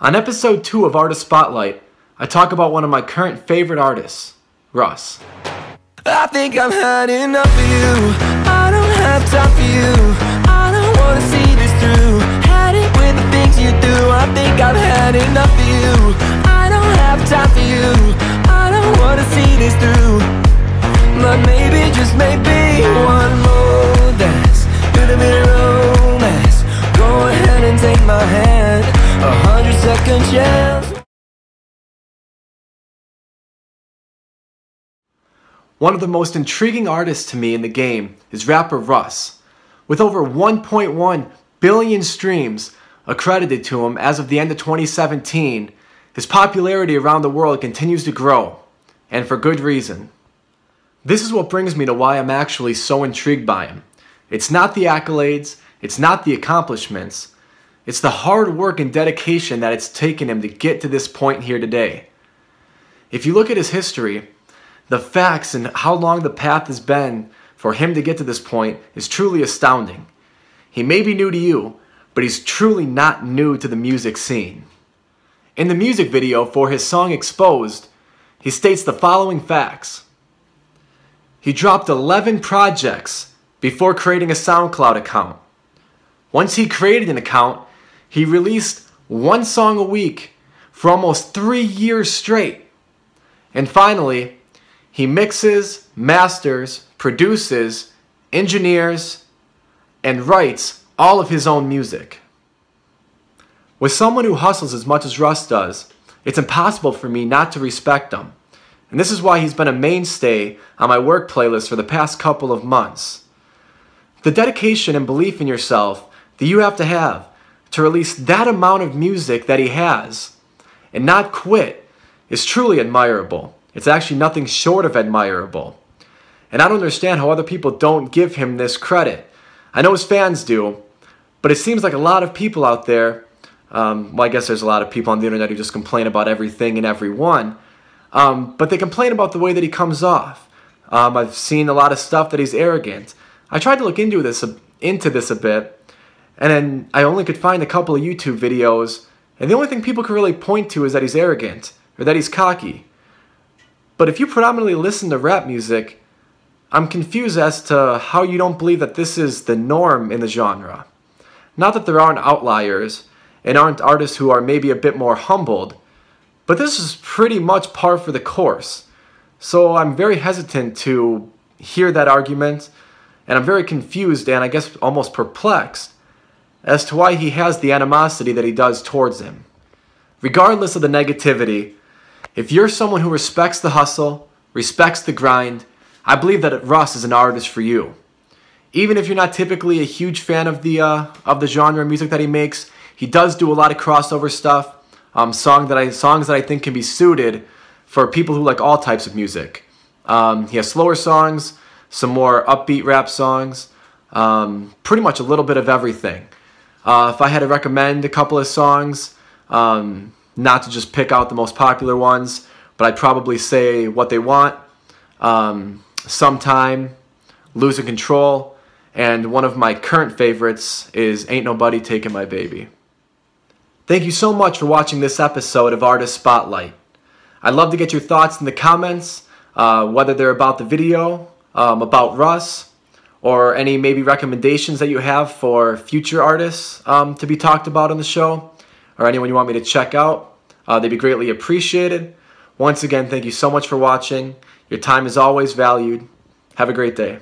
On episode 2 of Artist Spotlight, I talk about one of my current favorite artists, Russ. I think I've had enough of you. I don't have time for you. I don't wanna see this through. Had it with the things you do. I think I've had One of the most intriguing artists to me in the game is rapper Russ. With over 1.1 billion streams accredited to him as of the end of 2017, his popularity around the world continues to grow, and for good reason. This is what brings me to why I'm actually so intrigued by him. It's not the accolades, it's not the accomplishments, it's the hard work and dedication that it's taken him to get to this point here today. If you look at his history, the facts and how long the path has been for him to get to this point is truly astounding. He may be new to you, but he's truly not new to the music scene. In the music video for his song Exposed, he states the following facts. He dropped 11 projects before creating a SoundCloud account. Once he created an account, he released one song a week for almost three years straight. And finally, he mixes, masters, produces, engineers, and writes all of his own music. With someone who hustles as much as Russ does, it's impossible for me not to respect him. And this is why he's been a mainstay on my work playlist for the past couple of months. The dedication and belief in yourself that you have to have to release that amount of music that he has and not quit is truly admirable. It's actually nothing short of admirable. And I don't understand how other people don't give him this credit. I know his fans do, but it seems like a lot of people out there, um, well, I guess there's a lot of people on the internet who just complain about everything and everyone, um, but they complain about the way that he comes off. Um, I've seen a lot of stuff that he's arrogant. I tried to look into this into this a bit, and then I only could find a couple of YouTube videos, and the only thing people can really point to is that he's arrogant or that he's cocky. But if you predominantly listen to rap music, I'm confused as to how you don't believe that this is the norm in the genre. Not that there aren't outliers and aren't artists who are maybe a bit more humbled, but this is pretty much par for the course. So I'm very hesitant to hear that argument, and I'm very confused and I guess almost perplexed as to why he has the animosity that he does towards him. Regardless of the negativity, if you're someone who respects the hustle, respects the grind, I believe that Russ is an artist for you. Even if you're not typically a huge fan of the uh, of the genre of music that he makes, he does do a lot of crossover stuff. Um, song that I songs that I think can be suited for people who like all types of music. Um, he has slower songs, some more upbeat rap songs, um, pretty much a little bit of everything. Uh, if I had to recommend a couple of songs, um, not to just pick out the most popular ones, but I'd probably say what they want, um, sometime, losing control, and one of my current favorites is Ain't Nobody Taking My Baby. Thank you so much for watching this episode of Artist Spotlight. I'd love to get your thoughts in the comments, uh, whether they're about the video, um, about Russ, or any maybe recommendations that you have for future artists um, to be talked about on the show or anyone you want me to check out. Uh, they'd be greatly appreciated. Once again, thank you so much for watching. Your time is always valued. Have a great day.